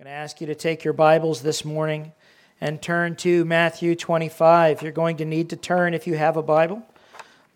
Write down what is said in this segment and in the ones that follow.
I'm going to ask you to take your Bibles this morning and turn to Matthew 25. You're going to need to turn if you have a Bible.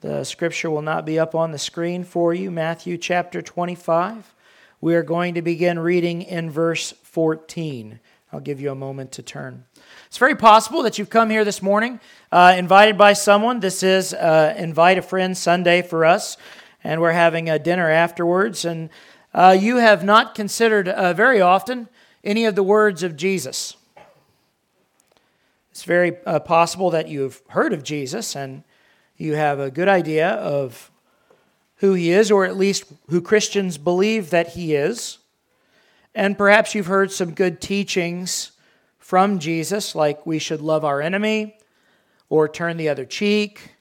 The scripture will not be up on the screen for you. Matthew chapter 25. We are going to begin reading in verse 14. I'll give you a moment to turn. It's very possible that you've come here this morning uh, invited by someone. This is uh, Invite a Friend Sunday for us, and we're having a dinner afterwards. And uh, you have not considered uh, very often any of the words of Jesus. It's very uh, possible that you've heard of Jesus and you have a good idea of who he is, or at least who Christians believe that he is. And perhaps you've heard some good teachings from Jesus, like we should love our enemy or turn the other cheek.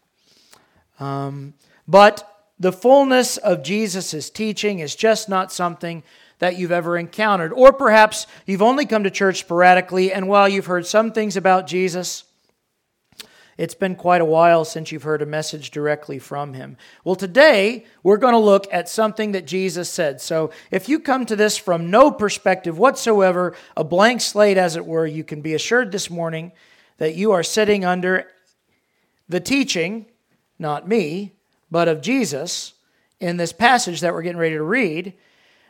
Um, but the fullness of Jesus' teaching is just not something that you've ever encountered. Or perhaps you've only come to church sporadically, and while you've heard some things about Jesus, it's been quite a while since you've heard a message directly from him. Well, today we're going to look at something that Jesus said. So if you come to this from no perspective whatsoever, a blank slate as it were, you can be assured this morning that you are sitting under the teaching, not me, but of Jesus in this passage that we're getting ready to read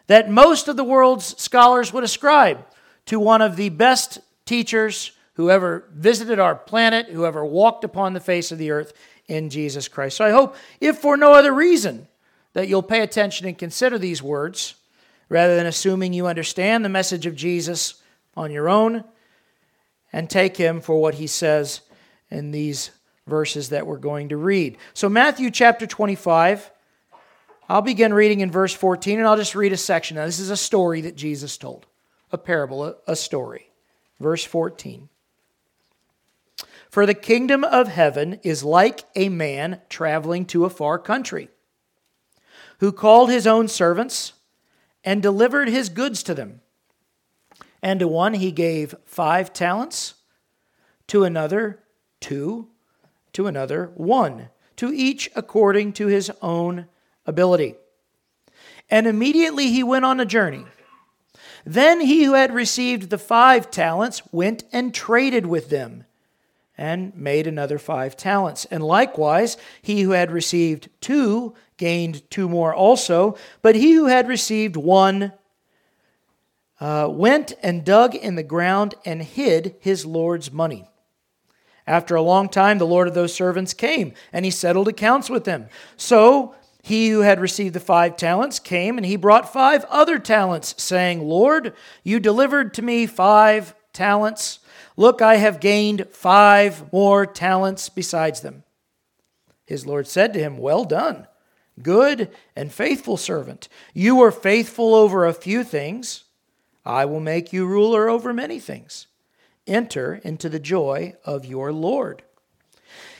that most of the world's scholars would ascribe to one of the best teachers who ever visited our planet, who ever walked upon the face of the earth in Jesus Christ. So I hope, if for no other reason, that you'll pay attention and consider these words rather than assuming you understand the message of Jesus on your own and take him for what he says in these verses that we're going to read. So, Matthew chapter 25 I'll begin reading in verse 14 and I'll just read a section. Now, this is a story that Jesus told, a parable, a, a story. Verse 14. For the kingdom of heaven is like a man traveling to a far country, who called his own servants and delivered his goods to them. And to one he gave five talents, to another two, to another one, to each according to his own ability. And immediately he went on a journey. Then he who had received the five talents went and traded with them and made another five talents. And likewise, he who had received two gained two more also. But he who had received one uh, went and dug in the ground and hid his Lord's money. After a long time, the Lord of those servants came, and he settled accounts with them. So he who had received the five talents came and he brought five other talents, saying, Lord, you delivered to me five talents. Look, I have gained five more talents besides them. His Lord said to him, Well done, good and faithful servant. You were faithful over a few things. I will make you ruler over many things. Enter into the joy of your Lord.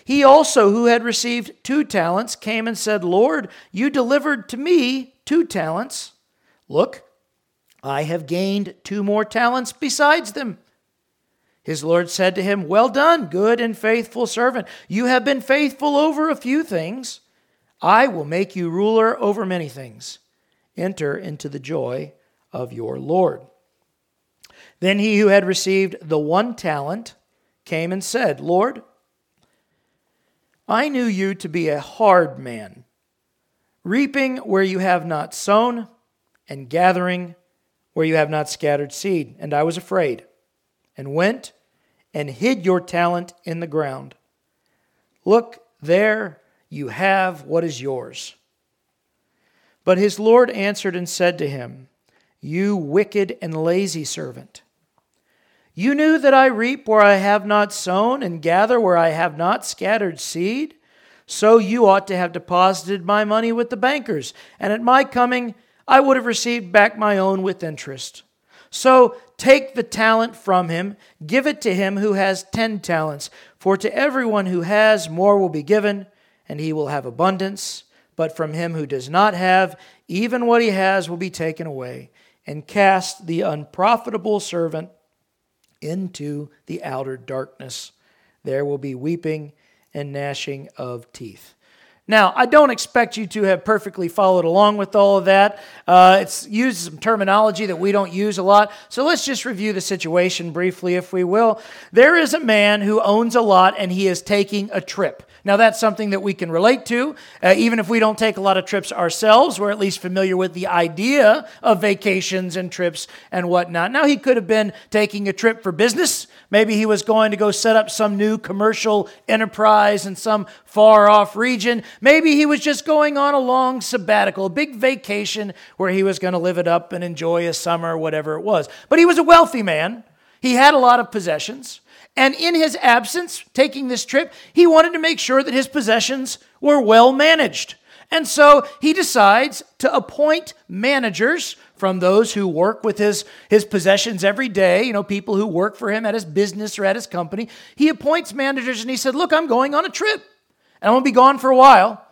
He also, who had received two talents, came and said, Lord, you delivered to me two talents. Look, I have gained two more talents besides them. His Lord said to him, Well done, good and faithful servant. You have been faithful over a few things. I will make you ruler over many things. Enter into the joy of your Lord. Then he who had received the one talent came and said, Lord, I knew you to be a hard man, reaping where you have not sown, and gathering where you have not scattered seed. And I was afraid, and went and hid your talent in the ground. Look, there you have what is yours. But his Lord answered and said to him, You wicked and lazy servant. You knew that I reap where I have not sown and gather where I have not scattered seed. So you ought to have deposited my money with the bankers, and at my coming I would have received back my own with interest. So take the talent from him, give it to him who has ten talents. For to everyone who has, more will be given, and he will have abundance. But from him who does not have, even what he has will be taken away. And cast the unprofitable servant into the outer darkness. There will be weeping and gnashing of teeth. Now, I don't expect you to have perfectly followed along with all of that. Uh, it's used some terminology that we don't use a lot. So let's just review the situation briefly, if we will. There is a man who owns a lot and he is taking a trip. Now, that's something that we can relate to. Uh, even if we don't take a lot of trips ourselves, we're at least familiar with the idea of vacations and trips and whatnot. Now, he could have been taking a trip for business. Maybe he was going to go set up some new commercial enterprise in some far off region. Maybe he was just going on a long sabbatical, a big vacation where he was going to live it up and enjoy a summer, whatever it was. But he was a wealthy man. He had a lot of possessions. And in his absence, taking this trip, he wanted to make sure that his possessions were well managed. And so he decides to appoint managers from those who work with his, his possessions every day, you know, people who work for him at his business or at his company. He appoints managers and he said, Look, I'm going on a trip and going to be gone for a while.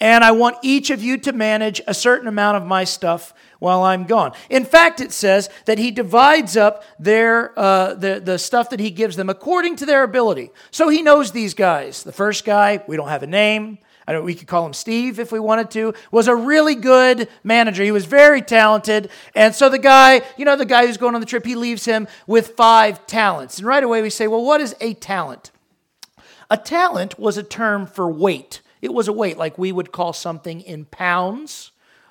And I want each of you to manage a certain amount of my stuff while I'm gone. In fact, it says that he divides up their, uh, the, the stuff that he gives them according to their ability. So he knows these guys. The first guy, we don't have a name. I know we could call him Steve if we wanted to, was a really good manager. He was very talented. And so the guy, you know, the guy who's going on the trip, he leaves him with five talents. And right away we say, well, what is a talent? A talent was a term for weight. It was a weight, like we would call something in pounds,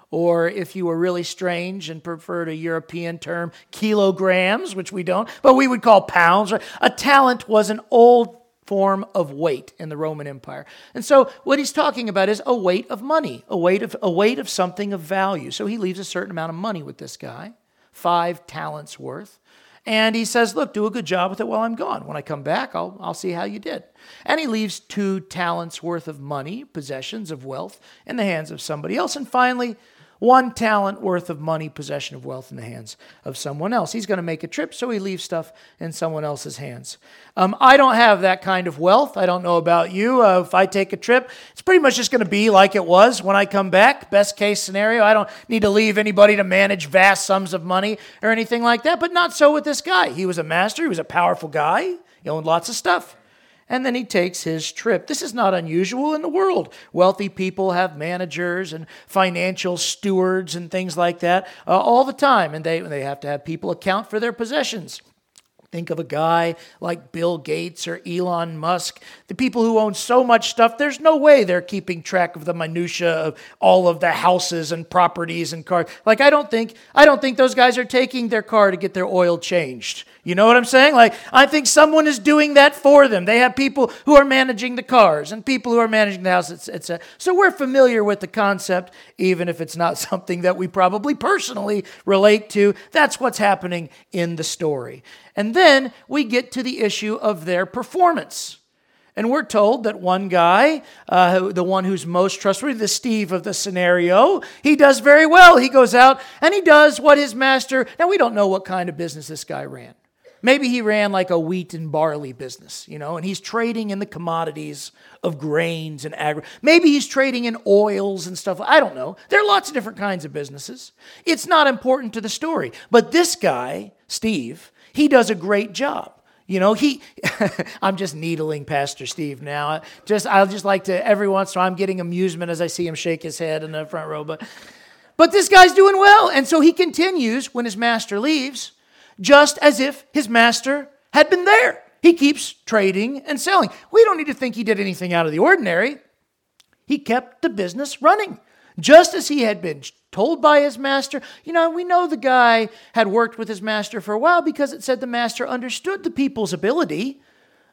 or if you were really strange and preferred a European term, kilograms, which we don't, but we would call pounds. A talent was an old form of weight in the Roman Empire. And so what he's talking about is a weight of money, a weight of, a weight of something of value. So he leaves a certain amount of money with this guy, five talents worth. And he says, Look, do a good job with it while I'm gone. When I come back, I'll, I'll see how you did. And he leaves two talents worth of money, possessions of wealth, in the hands of somebody else. And finally, one talent worth of money, possession of wealth in the hands of someone else. He's going to make a trip, so he leaves stuff in someone else's hands. Um, I don't have that kind of wealth. I don't know about you. Uh, if I take a trip, it's pretty much just going to be like it was when I come back. Best case scenario. I don't need to leave anybody to manage vast sums of money or anything like that, but not so with this guy. He was a master, he was a powerful guy, he owned lots of stuff and then he takes his trip. This is not unusual in the world. Wealthy people have managers and financial stewards and things like that uh, all the time, and they, they have to have people account for their possessions. Think of a guy like Bill Gates or Elon Musk, the people who own so much stuff, there's no way they're keeping track of the minutia of all of the houses and properties and cars. Like I don't think I don't think those guys are taking their car to get their oil changed. You know what I'm saying? Like I think someone is doing that for them. They have people who are managing the cars and people who are managing the house, etc. So we're familiar with the concept, even if it's not something that we probably personally relate to. That's what's happening in the story. And then we get to the issue of their performance. And we're told that one guy, uh, the one who's most trustworthy, the Steve of the scenario, he does very well. He goes out and he does what his master. Now, we don't know what kind of business this guy ran. Maybe he ran like a wheat and barley business, you know, and he's trading in the commodities of grains and agri. Maybe he's trading in oils and stuff. I don't know. There are lots of different kinds of businesses. It's not important to the story. But this guy, Steve, he does a great job. You know, he, I'm just needling Pastor Steve now. Just, I'll just like to, every once in a while, I'm getting amusement as I see him shake his head in the front row. But, but this guy's doing well. And so he continues when his master leaves, just as if his master had been there. He keeps trading and selling. We don't need to think he did anything out of the ordinary. He kept the business running, just as he had been told by his master. You know, we know the guy had worked with his master for a while because it said the master understood the people's ability.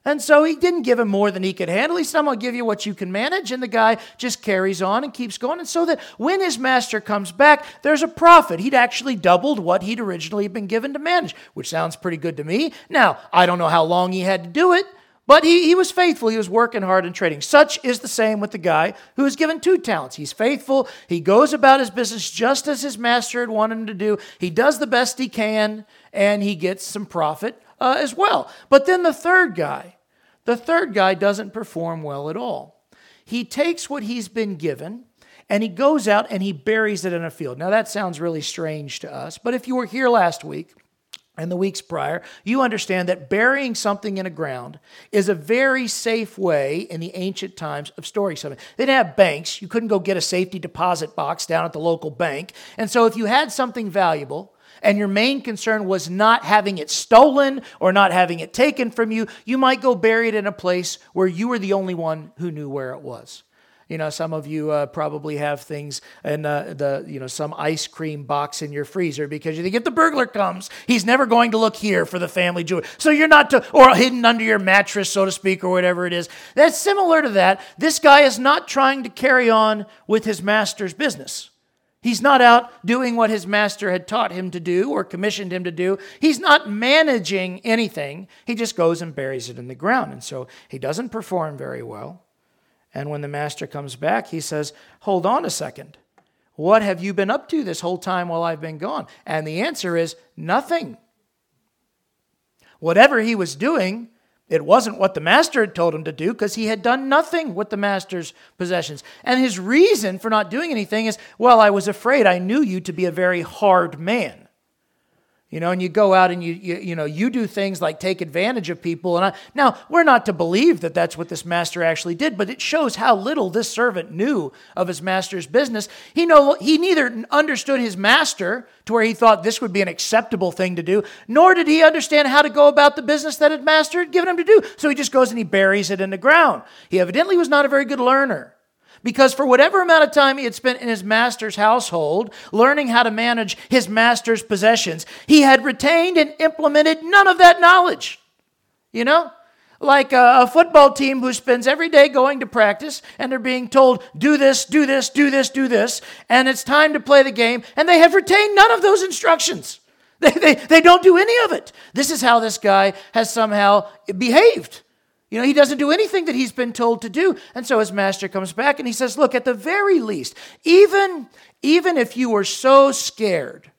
And so he didn't give him more than he could handle. He said, I'm going to give you what you can manage. And the guy just carries on and keeps going. And so that when his master comes back, there's a profit. He'd actually doubled what he'd originally been given to manage, which sounds pretty good to me. Now, I don't know how long he had to do it, but he, he was faithful. He was working hard and trading. Such is the same with the guy who was given two talents. He's faithful. He goes about his business just as his master had wanted him to do. He does the best he can, and he gets some profit uh, as well. But then the third guy, the third guy doesn't perform well at all. He takes what he's been given and he goes out and he buries it in a field. Now, that sounds really strange to us, but if you were here last week, and the weeks prior, you understand that burying something in a ground is a very safe way in the ancient times of storing something. They didn't have banks. You couldn't go get a safety deposit box down at the local bank. And so if you had something valuable, and your main concern was not having it stolen or not having it taken from you, you might go bury it in a place where you were the only one who knew where it was. You know, some of you uh, probably have things in uh, the, you know, some ice cream box in your freezer because you think if the burglar comes, he's never going to look here for the family jewelry. So you're not to, or hidden under your mattress, so to speak, or whatever it is. That's similar to that. This guy is not trying to carry on with his master's business. He's not out doing what his master had taught him to do or commissioned him to do. He's not managing anything. He just goes and buries it in the ground. And so he doesn't perform very well. And when the master comes back, he says, Hold on a second. What have you been up to this whole time while I've been gone? And the answer is nothing. Whatever he was doing, it wasn't what the master had told him to do because he had done nothing with the master's possessions. And his reason for not doing anything is, well, I was afraid I knew you to be a very hard man. You know, and you go out and you, you, you know, you do things like take advantage of people. And I, now, we're not to believe that that's what this master actually did, but it shows how little this servant knew of his master's business. He, know, he neither understood his master to where he thought this would be an acceptable thing to do, nor did he understand how to go about the business that his master had given him to do. So he just goes and he buries it in the ground. He evidently was not a very good learner. Because for whatever amount of time he had spent in his master's household, learning how to manage his master's possessions, he had retained and implemented none of that knowledge. You know? Like a, a, football team who spends every day going to practice and they're being told, do this, do this, do this, do this, and it's time to play the game, and they have retained none of those instructions. They, they, they don't do any of it. This is how this guy has somehow behaved. You know, he doesn't do anything that he's been told to do. And so his master comes back and he says, Look, at the very least, even, even if you were so scared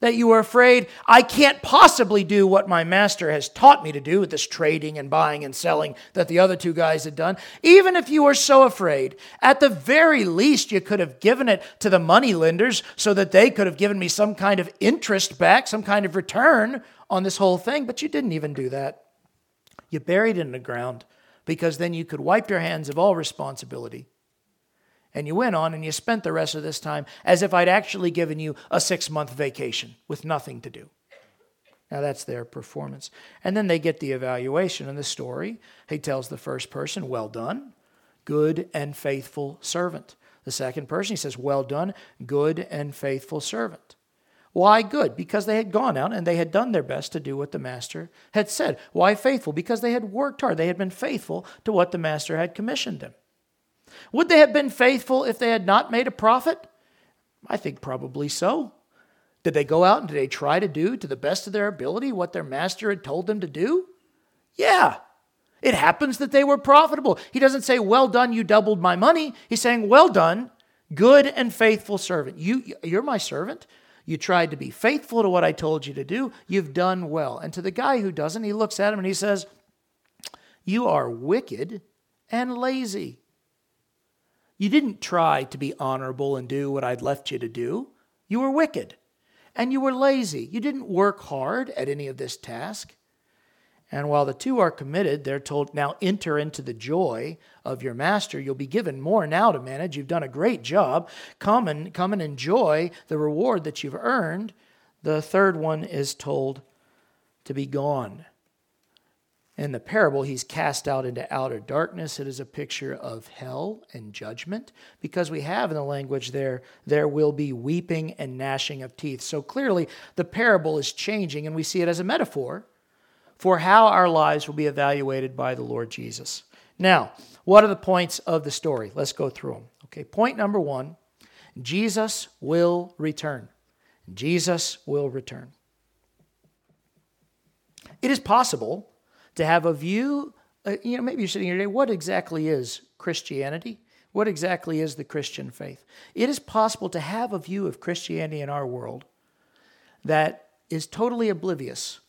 that you were afraid, I can't possibly do what my master has taught me to do with this trading and buying and selling that the other two guys had done, even if you were so afraid, at the very least, you could have given it to the money lenders so that they could have given me some kind of interest back, some kind of return on this whole thing. But you didn't even do that. You buried it in the ground because then you could wipe your hands of all responsibility. And you went on and you spent the rest of this time as if I'd actually given you a six month vacation with nothing to do. Now that's their performance. And then they get the evaluation and the story. He tells the first person, Well done, good and faithful servant. The second person, he says, Well done, good and faithful servant. Why good? Because they had gone out and they had done their best to do what the master had said. Why faithful? Because they had worked hard. They had been faithful to what the master had commissioned them. Would they have been faithful if they had not made a profit? I think probably so. Did they go out and did they try to do to the best of their ability what their master had told them to do? Yeah. It happens that they were profitable. He doesn't say, Well done, you doubled my money. He's saying, Well done, good and faithful servant. You, you're my servant. You tried to be faithful to what I told you to do. You've done well. And to the guy who doesn't, he looks at him and he says, You are wicked and lazy. You didn't try to be honorable and do what I'd left you to do. You were wicked and you were lazy. You didn't work hard at any of this task. And while the two are committed, they're told, now enter into the joy of your master. You'll be given more now to manage. You've done a great job. Come and, come and enjoy the reward that you've earned. The third one is told to be gone. In the parable, he's cast out into outer darkness. It is a picture of hell and judgment because we have in the language there, there will be weeping and gnashing of teeth. So clearly, the parable is changing, and we see it as a metaphor for how our lives will be evaluated by the Lord Jesus. Now, what are the points of the story? Let's go through them. Okay, point number one Jesus will return. Jesus will return. It is possible to have a view, uh, you know, maybe you're sitting here today, what exactly is Christianity? What exactly is the Christian faith? It is possible to have a view of Christianity in our world that is totally oblivious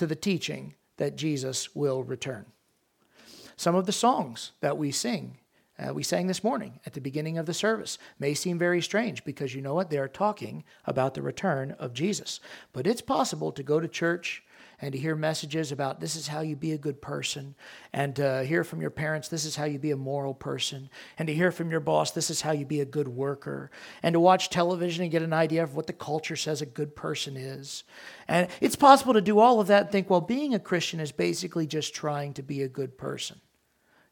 to the teaching that Jesus will return. Some of the songs that we sing Uh, we sang this morning at the beginning of the service. May seem very strange because you know what? They are talking about the return of Jesus. But it's possible to go to church and to hear messages about this is how you be a good person, and to hear from your parents, this is how you be a moral person, and to hear from your boss, this is how you be a good worker, and to watch television and get an idea of what the culture says a good person is. And it's possible to do all of that and think, well, being a Christian is basically just trying to be a good person.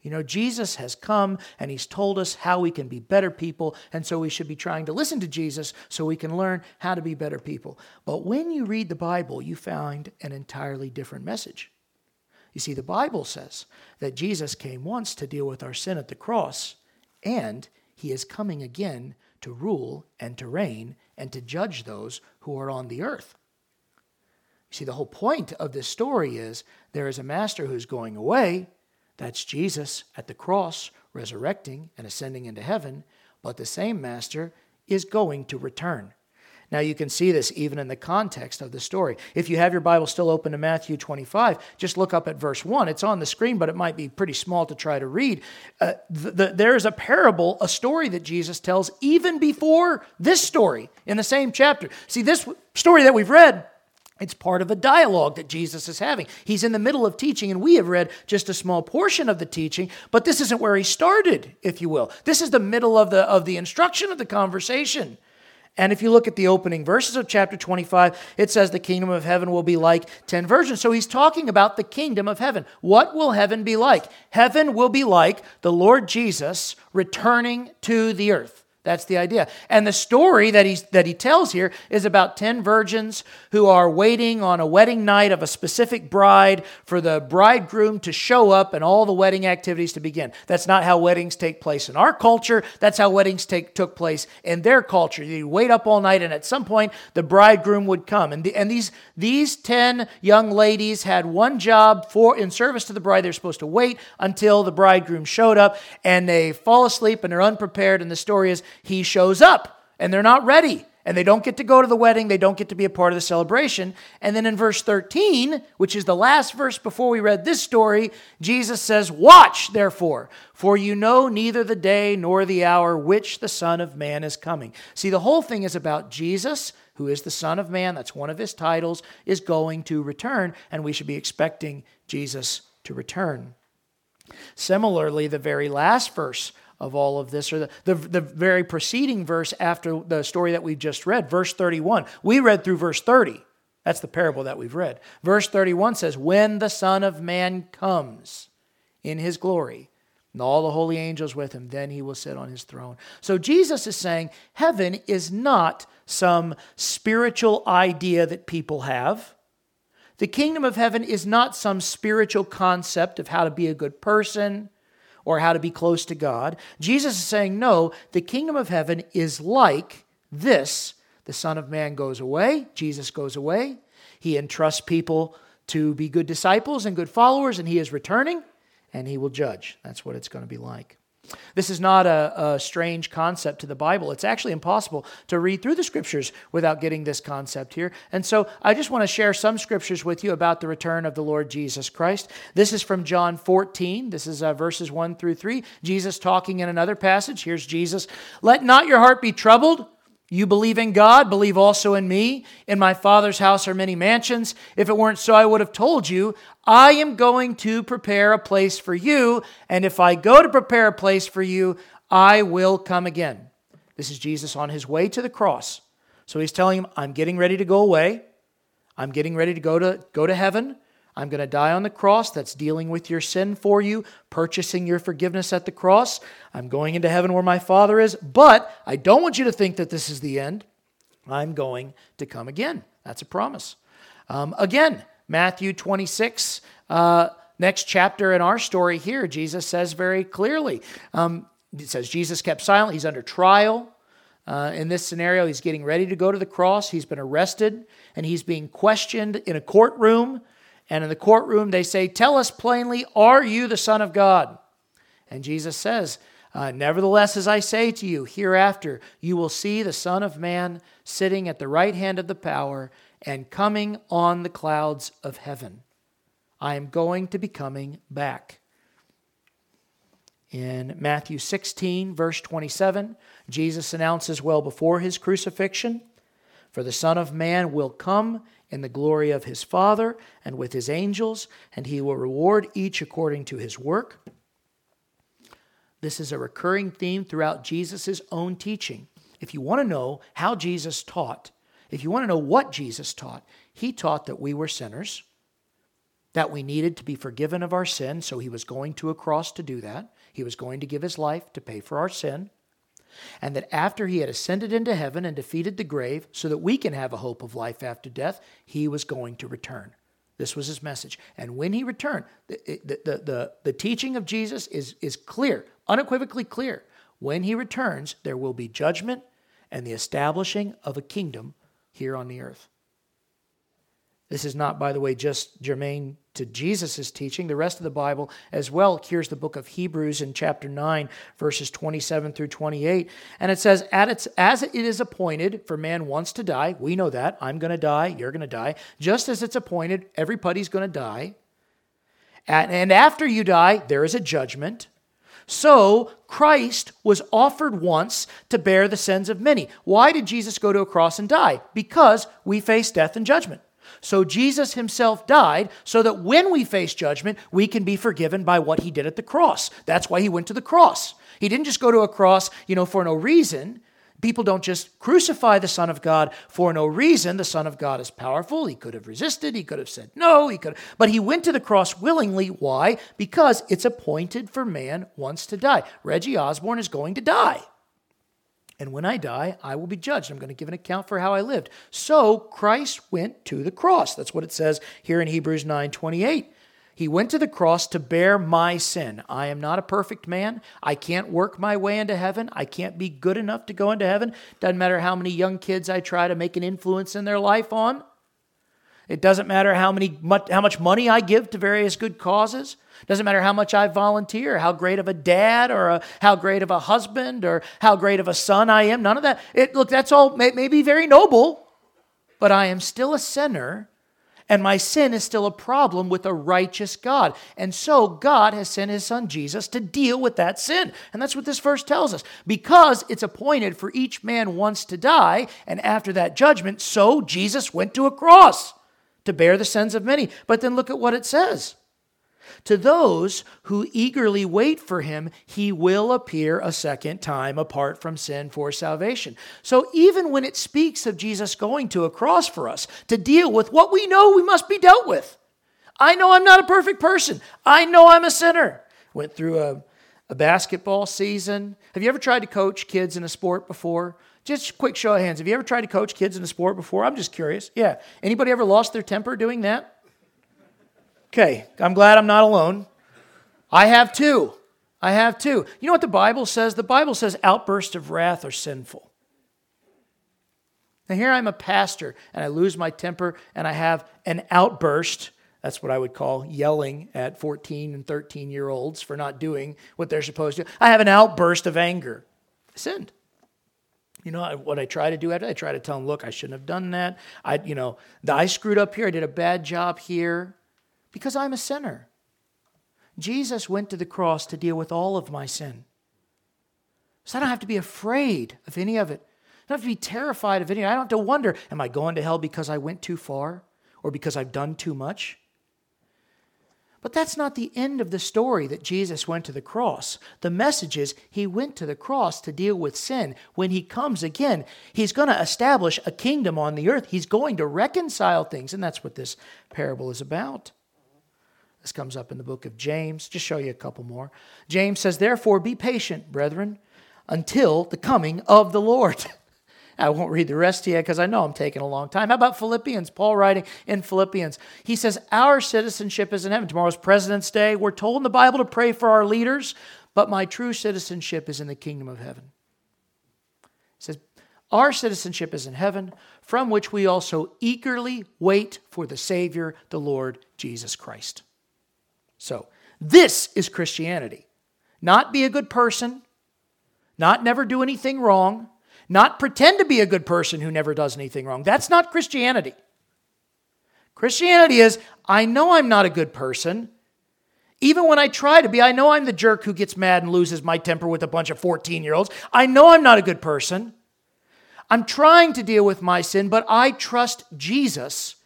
You know, Jesus has come and he's told us how we can be better people, and so we should be trying to listen to Jesus so we can learn how to be better people. But when you read the Bible, you find an entirely different message. You see, the Bible says that Jesus came once to deal with our sin at the cross, and he is coming again to rule and to reign and to judge those who are on the earth. You see, the whole point of this story is there is a master who's going away that's Jesus at the cross, resurrecting and ascending into heaven, but the same master is going to return. Now, you can see this even in the context of the story. If you have your Bible still open to Matthew 25, just look up at verse 1. It's on the screen, but it might be pretty small to try to read. Uh, the, the, there is a parable, a story that Jesus tells even before this story in the same chapter. See, this story that we've read it's part of a dialogue that Jesus is having. He's in the middle of teaching, and we have read just a small portion of the teaching, but this isn't where he started, if you will. This is the middle of the, of the instruction of the conversation. And if you look at the opening verses of chapter 25, it says the kingdom of heaven will be like 10 virgins. So he's talking about the kingdom of heaven. What will heaven be like? Heaven will be like the Lord Jesus returning to the earth. That's the idea. And the story that, he that he tells here is about 10 virgins who are waiting on a wedding night of a specific bride for the bridegroom to show up and all the wedding activities to begin. That's not how weddings take place in our culture. That's how weddings take, took place in their culture. You wait up all night, and at some point, the bridegroom would come. And, the, and these, these 10 young ladies had one job for in service to the bride. They're supposed to wait until the bridegroom showed up, and they fall asleep and they're unprepared. And the story is he shows up and they're not ready and they don't get to go to the wedding, they don't get to be a part of the celebration. And then in verse 13, which is the last verse before we read this story, Jesus says, Watch, therefore, for you know neither the day nor the hour which the Son of Man is coming. See, the whole thing is about Jesus, who is the Son of Man, that's one of his titles, is going to return, and we should be expecting Jesus to return. Similarly, the very last verse of all of this, or the, the, the, very preceding verse after the story that we've just read, verse 31. We read through verse 30. That's the parable that we've read. Verse 31 says, When the Son of Man comes in his glory, and all the holy angels with him, then he will sit on his throne. So Jesus is saying heaven is not some spiritual idea that people have. The kingdom of heaven is not some spiritual concept of how to be a good person or how to be close to God. Jesus is saying, no, the kingdom of heaven is like this. The Son of Man goes away, Jesus goes away. He entrusts people to be good disciples and good followers, and he is returning and he will judge. That's what it's going to be like. This is not a, a, strange concept to the Bible. It's actually impossible to read through the scriptures without getting this concept here. And so I just want to share some scriptures with you about the return of the Lord Jesus Christ. This is from John 14. This is uh, verses 1 through 3. Jesus talking in another passage. Here's Jesus. Let not your heart be troubled. You believe in God, believe also in me. In my Father's house are many mansions. If it weren't so, I would have told you. I am going to prepare a place for you, and if I go to prepare a place for you, I will come again. This is Jesus on his way to the cross. So he's telling him, I'm getting ready to go away. I'm getting ready to go to, go to heaven. I'm going to die on the cross. That's dealing with your sin for you, purchasing your forgiveness at the cross. I'm going into heaven where my Father is. But I don't want you to think that this is the end. I'm going to come again. That's a promise. Um, again, Matthew 26, uh, next chapter in our story here, Jesus says very clearly. Um, it says Jesus kept silent. He's under trial. Uh, in this scenario, he's getting ready to go to the cross. He's been arrested and he's being questioned in a courtroom. And in the courtroom, they say, Tell us plainly, are you the Son of God? And Jesus says, uh, Nevertheless, as I say to you, hereafter you will see the Son of Man sitting at the right hand of the power and coming on the clouds of heaven. I am going to be coming back. In Matthew 16, verse 27, Jesus announces well before his crucifixion For the Son of Man will come in the glory of his Father and with his angels, and he will reward each according to his work. This is a recurring theme throughout Jesus' own teaching. If you want to know how Jesus taught, if you want to know what Jesus taught, he taught that we were sinners, that we needed to be forgiven of our sin, so he was going to a cross to do that. He was going to give his life to pay for our sin. And that after he had ascended into heaven and defeated the grave, so that we can have a hope of life after death, he was going to return. This was his message. And when he returned, the, the, the, the, the teaching of Jesus is, is clear, unequivocally clear. When he returns, there will be judgment and the establishing of a kingdom here on the earth. This is not, by the way, just germane to Jesus' teaching. The rest of the Bible as well. Here's the book of Hebrews in chapter 9, verses 27 through 28. And it says, As it is appointed for man once to die, we know that. I'm going to die, you're going to die. Just as it's appointed, everybody's going to die. And after you die, there is a judgment. So Christ was offered once to bear the sins of many. Why did Jesus go to a cross and die? Because we face death and judgment. So Jesus himself died so that when we face judgment, we can be forgiven by what he did at the cross. That's why he went to the cross. He didn't just go to a cross, you know, for no reason. People don't just crucify the Son of God for no reason. The Son of God is powerful. He could have resisted. He could have said no. He could, but he went to the cross willingly. Why? Because it's appointed for man once to die. Reggie Osborne is going to die. And when I die, I will be judged. I'm going to give an account for how I lived. So Christ went to the cross. That's what it says here in Hebrews 9 28. He went to the cross to bear my sin. I am not a perfect man. I can't work my way into heaven. I can't be good enough to go into heaven. Doesn't matter how many young kids I try to make an influence in their life on. It doesn't matter how, many, how much money I give to various good causes. It Doesn't matter how much I volunteer, how great of a dad or a, how great of a husband or how great of a son I am. None of that. It, look, that's all may, may be very noble, but I am still a sinner and my sin is still a problem with a righteous God. And so God has sent his son Jesus to deal with that sin. And that's what this verse tells us. Because it's appointed for each man once to die, and after that judgment, so Jesus went to a cross to bear the sins of many. But then look at what it says. To those who eagerly wait for him, he will appear a second time apart from sin for salvation. So even when it speaks of Jesus going to a cross for us to deal with what we know we must be dealt with, I know I'm not a perfect person. I know I'm a sinner. Went through a, a basketball season. Have you ever tried to coach kids in a sport before? Just quick show of hands. Have you ever tried to coach kids in a sport before? I'm just curious. Yeah. Anybody ever lost their temper doing that? Okay, I'm glad I'm not alone. I have too. I have too. You know what the Bible says? The Bible says outbursts of wrath are sinful. Now, here I'm a pastor and I lose my temper and I have an outburst. That's what I would call yelling at 14 and 13 year olds for not doing what they're supposed to. I have an outburst of anger. I sinned. You know what I try to do? After? I try to tell them, look, I shouldn't have done that. I, you know, I screwed up here. I did a bad job here because I'm a sinner. Jesus went to the cross to deal with all of my sin. So I don't have to be afraid of any of it. I don't have to be terrified of any. I don't have to wonder, am I going to hell because I went too far or because I've done too much? But that's not the end of the story that Jesus went to the cross. The message is he went to the cross to deal with sin. When he comes again, he's going to establish a kingdom on the earth. He's going to reconcile things, and that's what this parable is about. This comes up in the book of James. Just show you a couple more. James says, Therefore, be patient, brethren, until the coming of the Lord. I won't read the rest to you because I know I'm taking a long time. How about Philippians? Paul writing in Philippians. He says, Our citizenship is in heaven. Tomorrow's President's Day. We're told in the Bible to pray for our leaders, but my true citizenship is in the kingdom of heaven. He says, Our citizenship is in heaven, from which we also eagerly wait for the Savior, the Lord Jesus Christ. So, this is Christianity. Not be a good person, not never do anything wrong, not pretend to be a good person who never does anything wrong. That's not Christianity. Christianity is I know I'm not a good person. Even when I try to be, I know I'm the jerk who gets mad and loses my temper with a bunch of 14 year olds. I know I'm not a good person. I'm trying to deal with my sin, but I trust Jesus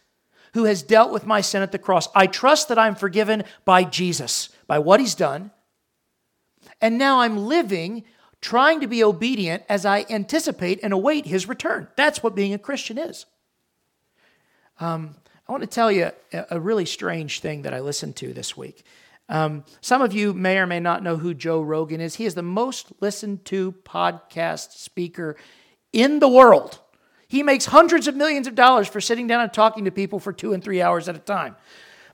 who has dealt with my sin at the cross. I trust that I'm forgiven by Jesus, by what he's done. And now I'm living trying to be obedient as I anticipate and await his return. That's what being a Christian is. Um, I want to tell you a, really strange thing that I listened to this week. Um, some of you may or may not know who Joe Rogan is. He is the most listened to podcast speaker in the world. He makes hundreds of millions of dollars for sitting down and talking to people for two and three hours at a time.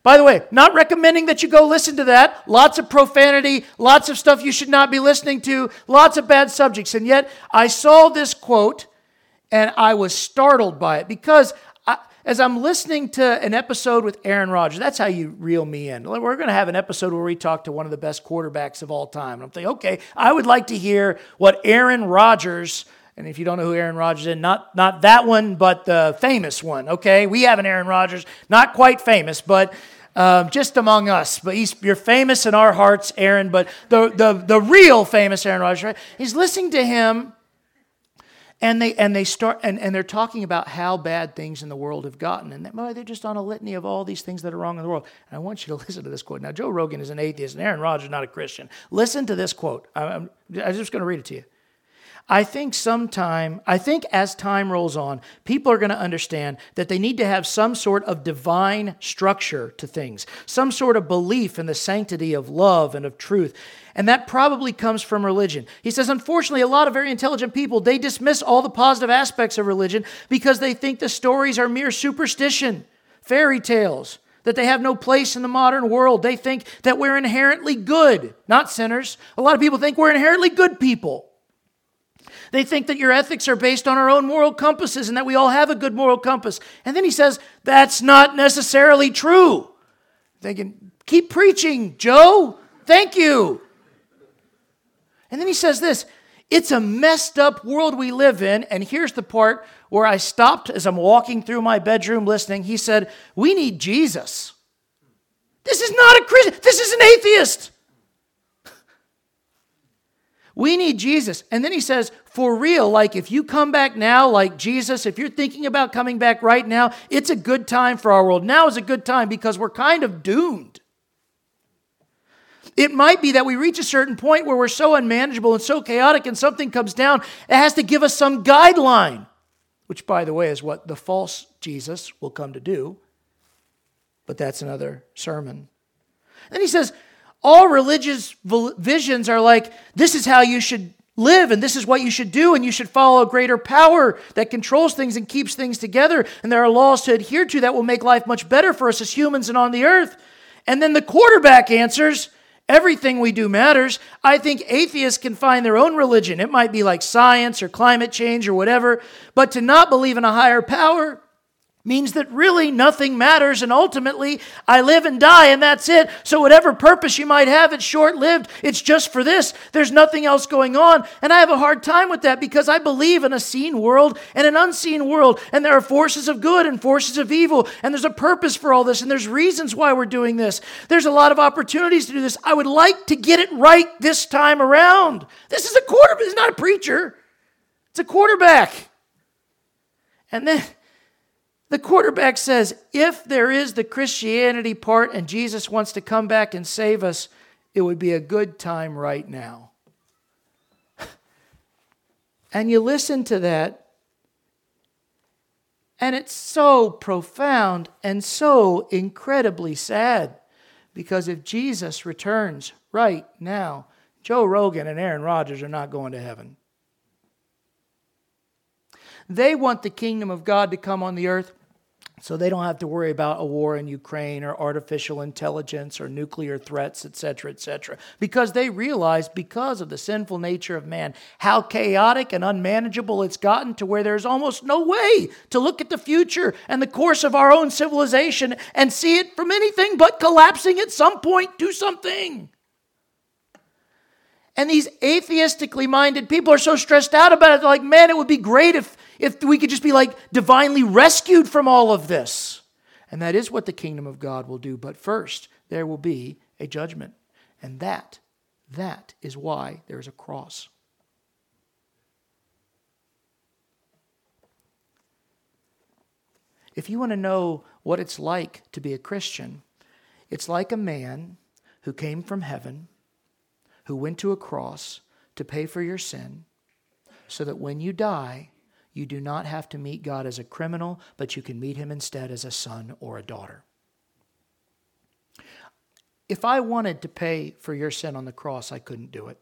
By the way, not recommending that you go listen to that. Lots of profanity, lots of stuff you should not be listening to, lots of bad subjects. And yet, I saw this quote and I was startled by it because I, as I'm listening to an episode with Aaron Rodgers, that's how you reel me in. We're going to have an episode where we talk to one of the best quarterbacks of all time. And I'm thinking, okay, I would like to hear what Aaron Rodgers and if you don't know who Aaron Rodgers is, not, not that one, but the famous one, okay? We have an Aaron Rodgers, not quite famous, but um, just among us. But he's, you're famous in our hearts, Aaron, but the, the, the real famous Aaron Rodgers, right? He's listening to him, and they, and they start, and, and they're talking about how bad things in the world have gotten. And they, they're just on a litany of all these things that are wrong in the world. And I want you to listen to this quote. Now, Joe Rogan is an atheist, and Aaron Rodgers is not a Christian. Listen to this quote. I'm, I'm just going to read it to you. I think sometime, I think as time rolls on, people are going to understand that they need to have some sort of divine structure to things, some sort of belief in the sanctity of love and of truth. And that probably comes from religion. He says, unfortunately, a lot of very intelligent people, they dismiss all the positive aspects of religion because they think the stories are mere superstition, fairy tales that they have no place in the modern world. They think that we're inherently good, not sinners. A lot of people think we're inherently good people. They think that your ethics are based on our own moral compasses and that we all have a good moral compass. And then he says, that's not necessarily true. Thinking, keep preaching, Joe. Thank you. And then he says this it's a messed up world we live in. And here's the part where I stopped as I'm walking through my bedroom listening. He said, We need Jesus. This is not a Christian, this is an atheist. We need Jesus. And then he says, for real, like if you come back now, like Jesus, if you're thinking about coming back right now, it's a good time for our world. Now is a good time because we're kind of doomed. It might be that we reach a certain point where we're so unmanageable and so chaotic and something comes down, it has to give us some guideline, which, by the way, is what the false Jesus will come to do. But that's another sermon. Then he says, all religious visions are like, this is how you should live, and this is what you should do, and you should follow a greater power that controls things and keeps things together. And there are laws to adhere to that will make life much better for us as humans and on the earth. And then the quarterback answers, Everything we do matters. I think atheists can find their own religion. It might be like science or climate change or whatever, but to not believe in a higher power, means that really nothing matters and ultimately I live and die and that's it. So, whatever purpose you might have, it's short lived. It's just for this. There's nothing else going on. And I have a hard time with that because I believe in a seen world and an unseen world. And there are forces of good and forces of evil. And there's a purpose for all this. And there's reasons why we're doing this. There's a lot of opportunities to do this. I would like to get it right this time around. This is a quarterback, it's not a preacher, it's a quarterback. And then the quarterback says, if there is the Christianity part and Jesus wants to come back and save us, it would be a good time right now. and you listen to that, and it's so profound and so incredibly sad. Because if Jesus returns right now, Joe Rogan and Aaron Rodgers are not going to heaven. They want the kingdom of God to come on the earth so they don't have to worry about a war in Ukraine or artificial intelligence or nuclear threats, et cetera, et cetera, Because they realize, because of the sinful nature of man, how chaotic and unmanageable it's gotten to where there's almost no way to look at the future and the course of our own civilization and see it from anything but collapsing at some point to something. And these atheistically minded people are so stressed out about it. Like, man, it would be great if if we could just be like divinely rescued from all of this. And that is what the kingdom of God will do. But first, there will be a judgment. And that, that is why there is a cross. If you want to know what it's like to be a Christian, it's like a man who came from heaven, who went to a cross to pay for your sin, so that when you die, you do not have to meet God as a criminal, but you can meet him instead as a son or a daughter. If I wanted to pay for your sin on the cross, I couldn't do it.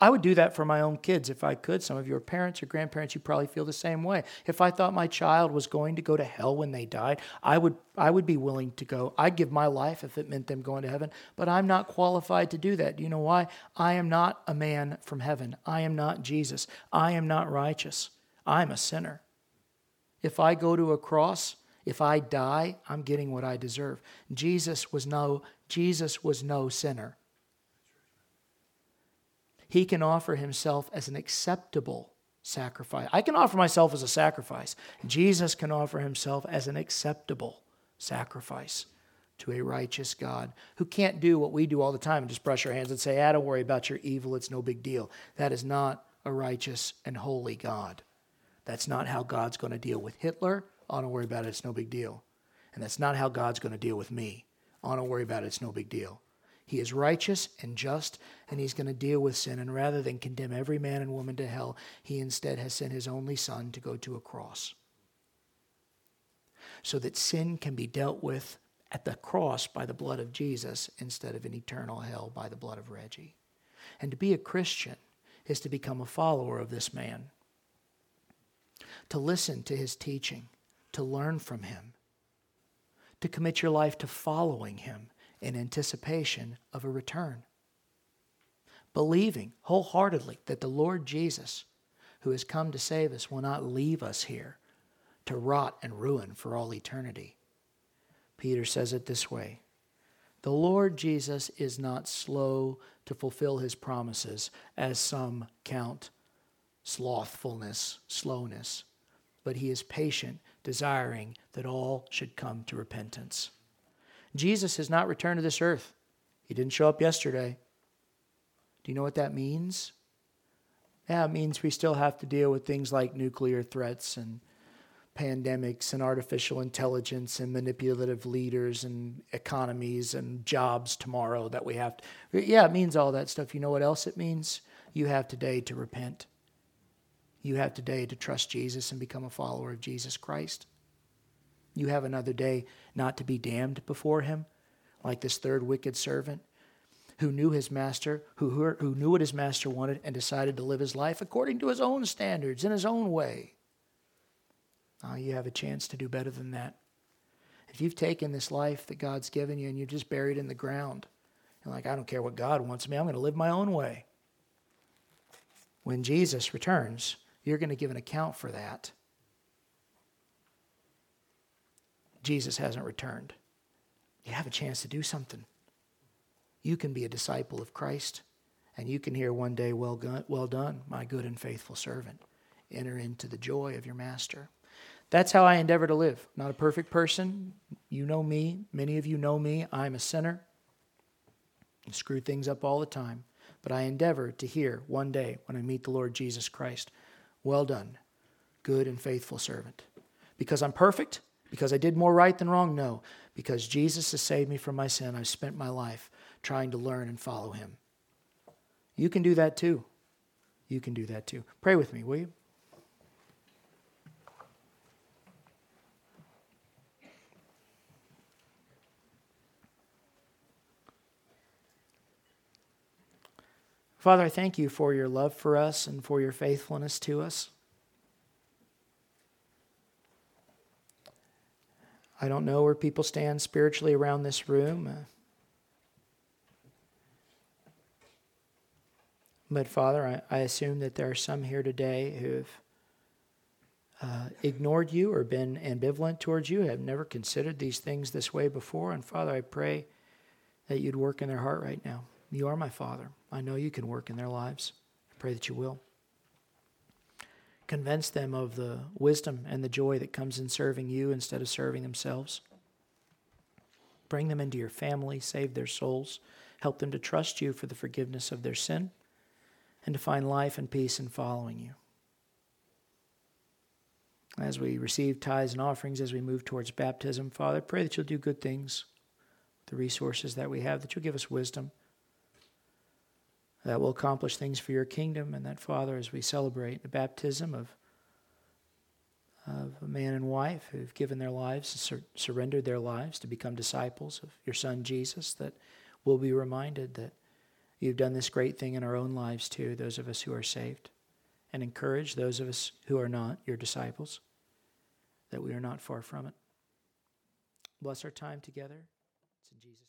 I would do that for my own kids if I could. Some of your parents or grandparents, you probably feel the same way. If I thought my child was going to go to hell when they died, I would, I would be willing to go. I'd give my life if it meant them going to heaven, but I'm not qualified to do that. Do you know why? I am not a man from heaven. I am not Jesus. I am not righteous. I'm a sinner. If I go to a cross, if I die, I'm getting what I deserve. Jesus was no Jesus was no sinner. He can offer himself as an acceptable sacrifice. I can offer myself as a sacrifice. Jesus can offer himself as an acceptable sacrifice to a righteous God who can't do what we do all the time and just brush our hands and say, ah, don't worry about your evil, it's no big deal. That is not a righteous and holy God. That's not how God's going to deal with Hitler. Oh, don't worry about it, it's no big deal. And that's not how God's going to deal with me. Oh, don't worry about it, it's no big deal. He is righteous and just, and he's going to deal with sin. And rather than condemn every man and woman to hell, he instead has sent his only son to go to a cross. So that sin can be dealt with at the cross by the blood of Jesus instead of in eternal hell by the blood of Reggie. And to be a Christian is to become a follower of this man, to listen to his teaching, to learn from him, to commit your life to following him in anticipation of a return. Believing wholeheartedly that the Lord Jesus, who has come to save us, will not leave us here to rot and ruin for all eternity. Peter says it this way The Lord Jesus is not slow to fulfill his promises, as some count slothfulness, slowness, but he is patient, desiring that all should come to repentance. Jesus has not returned to this earth. He didn't show up yesterday. Do you know what that means? Yeah, it means we still have to deal with things like nuclear threats and pandemics and artificial intelligence and manipulative leaders and economies and jobs tomorrow that we have to. Yeah, it means all that stuff. You know what else it means? You have today to repent. You have today to trust Jesus and become a follower of Jesus Christ. You have another day not to be damned before him, like this third wicked servant who knew his master, who, who knew what his master wanted, and decided to live his life according to his own standards, in his own way. Now you have a chance to do better than that. If you've taken this life that God's given you and you're just buried in the ground, and like, I don't care what God wants me, I'm going to live my own way. When Jesus returns, you're going to give an account for that. Jesus hasn't returned. You have a chance to do something. You can be a disciple of Christ, and you can hear one day, Well, well done, my good and faithful servant. Enter into the joy of your master. That's how I endeavor to live. Not a perfect person. You know me. Many of you know me. I'm a sinner. I screw things up all the time. But I endeavor to hear one day when I meet the Lord Jesus Christ, Well done, good and faithful servant. Because I'm perfect, because I did more right than wrong? No. Because Jesus has saved me from my sin. I've spent my life trying to learn and follow him. You can do that too. You can do that too. Pray with me, will you? Father, I thank you for your love for us and for your faithfulness to us. I don't know where people stand spiritually around this room. Uh, but Father, I, I, assume that there are some here today who've uh, ignored you or been ambivalent towards you, have never considered these things this way before. And Father, I pray that you'd work in their heart right now. You are my Father. I know you can work in their lives. I pray that you will. Convince them of the wisdom and the joy that comes in serving you instead of serving themselves. Bring them into your family, save their souls, help them to trust you for the forgiveness of their sin, and to find life and peace in following you. As we receive tithes and offerings, as we move towards baptism, Father, pray that you'll do good things with the resources that we have, that you'll give us wisdom, that will accomplish things for your kingdom, and that, Father, as we celebrate the baptism of of a man and wife who've given their lives sur- surrendered their lives to become disciples of your son Jesus, that we'll be reminded that you've done this great thing in our own lives too, those of us who are saved, and encourage those of us who are not your disciples, that we are not far from it. Bless our time together. It's in Jesus' name.